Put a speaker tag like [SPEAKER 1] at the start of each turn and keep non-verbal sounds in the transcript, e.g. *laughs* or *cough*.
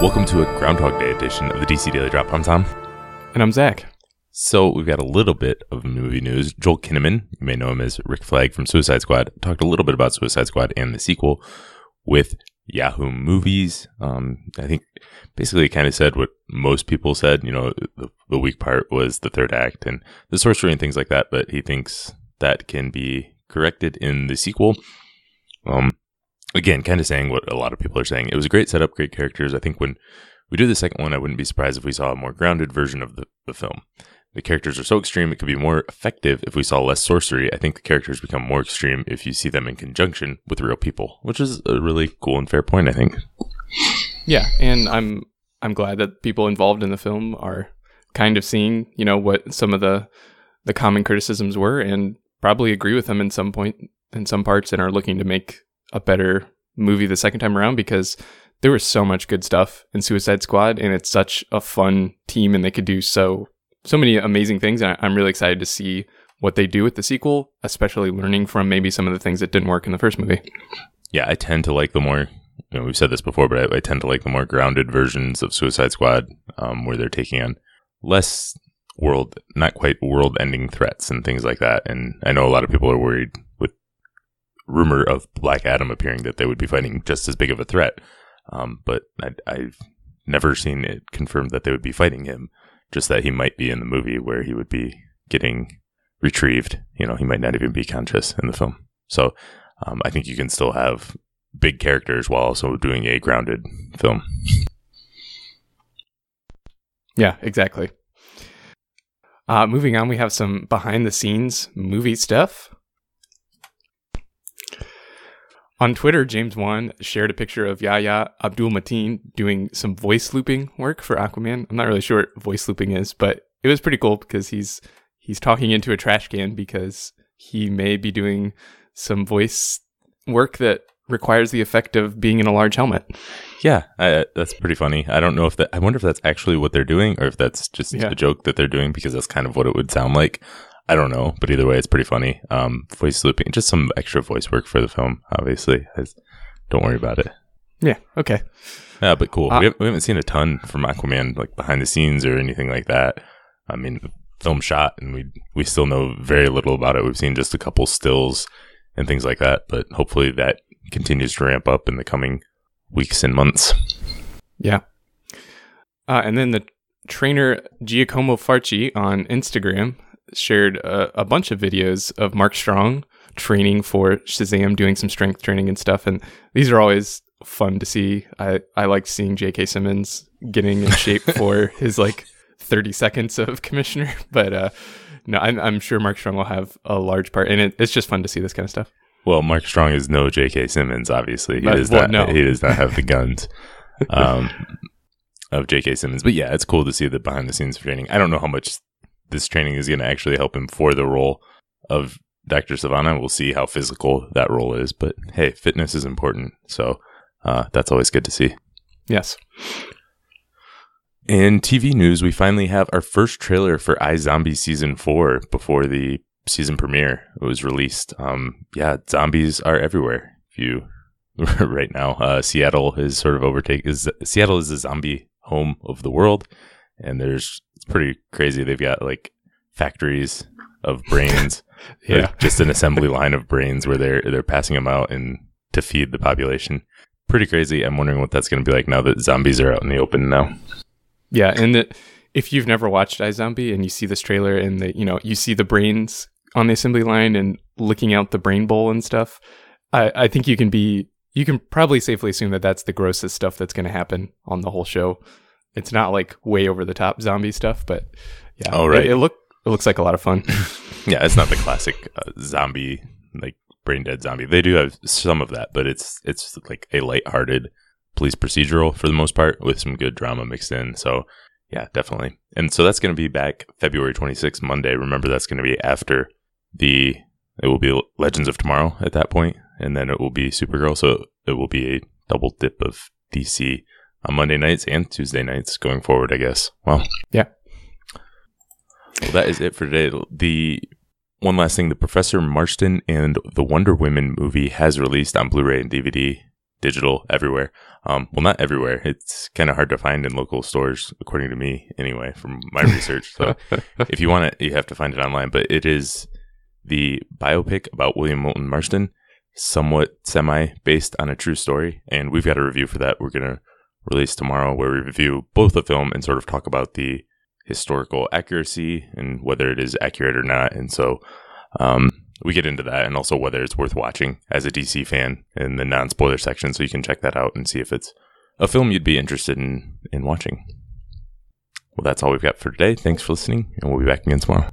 [SPEAKER 1] Welcome to a Groundhog Day edition of the DC Daily Drop. I'm Tom.
[SPEAKER 2] And I'm Zach.
[SPEAKER 1] So we've got a little bit of movie news. Joel Kinnaman, you may know him as Rick Flag from Suicide Squad, talked a little bit about Suicide Squad and the sequel with Yahoo Movies. Um, I think basically kind of said what most people said. You know, the, the weak part was the third act and the sorcery and things like that. But he thinks that can be corrected in the sequel. Um, again, kind of saying what a lot of people are saying. It was a great setup, great characters. I think when we do the second one, I wouldn't be surprised if we saw a more grounded version of the, the film. The characters are so extreme, it could be more effective if we saw less sorcery. I think the characters become more extreme if you see them in conjunction with real people, which is a really cool and fair point, I think.
[SPEAKER 2] Yeah, and I'm I'm glad that people involved in the film are kind of seeing, you know, what some of the the common criticisms were and probably agree with them in some point in some parts and are looking to make a better movie the second time around because there was so much good stuff in Suicide Squad and it's such a fun team and they could do so so many amazing things and I'm really excited to see what they do with the sequel, especially learning from maybe some of the things that didn't work in the first movie.
[SPEAKER 1] Yeah, I tend to like the more you know, we've said this before, but I, I, tend to like the more grounded versions of Suicide Squad, um, where they're taking on less world, not quite world-ending threats and things like that. And I know a lot of people are worried rumor of Black Adam appearing that they would be fighting just as big of a threat. Um, but I, I've never seen it confirmed that they would be fighting him. Just that he might be in the movie where he would be getting retrieved. You know, he might not even be conscious in the film. So um, I think you can still have big characters while also doing a grounded film.
[SPEAKER 2] Yeah, exactly. Uh, moving on, we have some behind the scenes movie stuff. On Twitter, James Wan shared a picture of Yahya Abdul Mateen doing some voice looping work for Aquaman. I'm not really sure what voice looping is, but it was pretty cool because he's he's talking into a trash can because he may be doing some voice work that requires the effect of being in a large helmet.
[SPEAKER 1] Yeah, I, that's pretty funny. I don't know if that. I wonder if that's actually what they're doing, or if that's just yeah. a joke that they're doing because that's kind of what it would sound like. I don't know, but either way, it's pretty funny. Um, voice looping, just some extra voice work for the film. Obviously, don't worry about it.
[SPEAKER 2] Yeah. Okay.
[SPEAKER 1] Yeah, but cool. Uh, we, haven't, we haven't seen a ton from Aquaman, like behind the scenes or anything like that. I mean, film shot, and we we still know very little about it. We've seen just a couple stills and things like that, but hopefully that continues to ramp up in the coming weeks and months.
[SPEAKER 2] Yeah. Uh, and then the trainer Giacomo Farchi on Instagram shared a, a, bunch of videos of Mark Strong training for Shazam, doing some strength training and stuff. And these are always fun to see. I, I like seeing J.K. Simmons getting in shape *laughs* for his like 30 seconds of commissioner. *laughs* But uh, no, I'm, I'm sure Mark Strong will have a large part. And it, it's just fun to see this kind of stuff.
[SPEAKER 1] Well, Mark Strong is no J.K. Simmons. Obviously, he does well, not. No. He does not have the *laughs* guns um, of J.K. Simmons. But yeah, it's cool to see the behind the scenes training. I don't know how much this training is going to actually help him for the role of Doctor Sivana. We'll see how physical that role is. But hey, fitness is important, so uh, that's always good to see.
[SPEAKER 2] Yes.
[SPEAKER 1] In TV news, we finally have our first trailer for iZombie season four before the season premiere it was released. Um, yeah, zombies are everywhere. If you *laughs* right now, uh, Seattle is sort of overtake is Seattle is the zombie home of the world, and there's pretty crazy. They've got like factories of *laughs* brains, yeah, like just an assembly line of brains where they're they're passing them out and to feed the population. Pretty crazy. I'm wondering what that's going to be like now that zombies are out in the open now.
[SPEAKER 2] Yeah, and the, if you've never watched iZombie and you see this trailer and the you know you see the brains on the assembly line and licking out the brain bowl and stuff, I, I think you can be you can probably safely assume that that's the grossest stuff that's going to happen on the whole show. It's not like way over the top zombie stuff, but yeah,
[SPEAKER 1] oh, right.
[SPEAKER 2] it, it look it looks like a lot of fun. *laughs*
[SPEAKER 1] yeah, it's not the classic uh, zombie like brain dead zombie. They do have some of that, but it's it's like a light-hearted police procedural for the most part with some good drama mixed in. So yeah, definitely. And so that's going to be back February 26th, Monday. Remember, that's going to be after the it will be Legends of Tomorrow at that point, and then it will be Supergirl. So it will be a double dip of DC on Monday nights and Tuesday nights going forward. I guess. Well,
[SPEAKER 2] yeah.
[SPEAKER 1] Well, that is it for today. The one last thing: the Professor Marston and the Wonder Woman movie has released on Blu-ray and DVD. digital everywhere. Um, well, not everywhere. It's kind of hard to find in local stores, according to me, anyway, from my *laughs* research. So if you want it, you have to find it online. But it is the biopic about William Moulton Marston, somewhat semi based on a true story. And we've got a review for that. We're going to release tomorrow where we review both the film and sort of talk about the historical accuracy and whether it is accurate or not. And so, um, we get into that and also whether it's worth watching as a DC fan in the non spoiler section. So you can check that out and see if it's a film you'd be interested in, in watching. Well, that's all we've got for today. Thanks for listening, and we'll be back again tomorrow.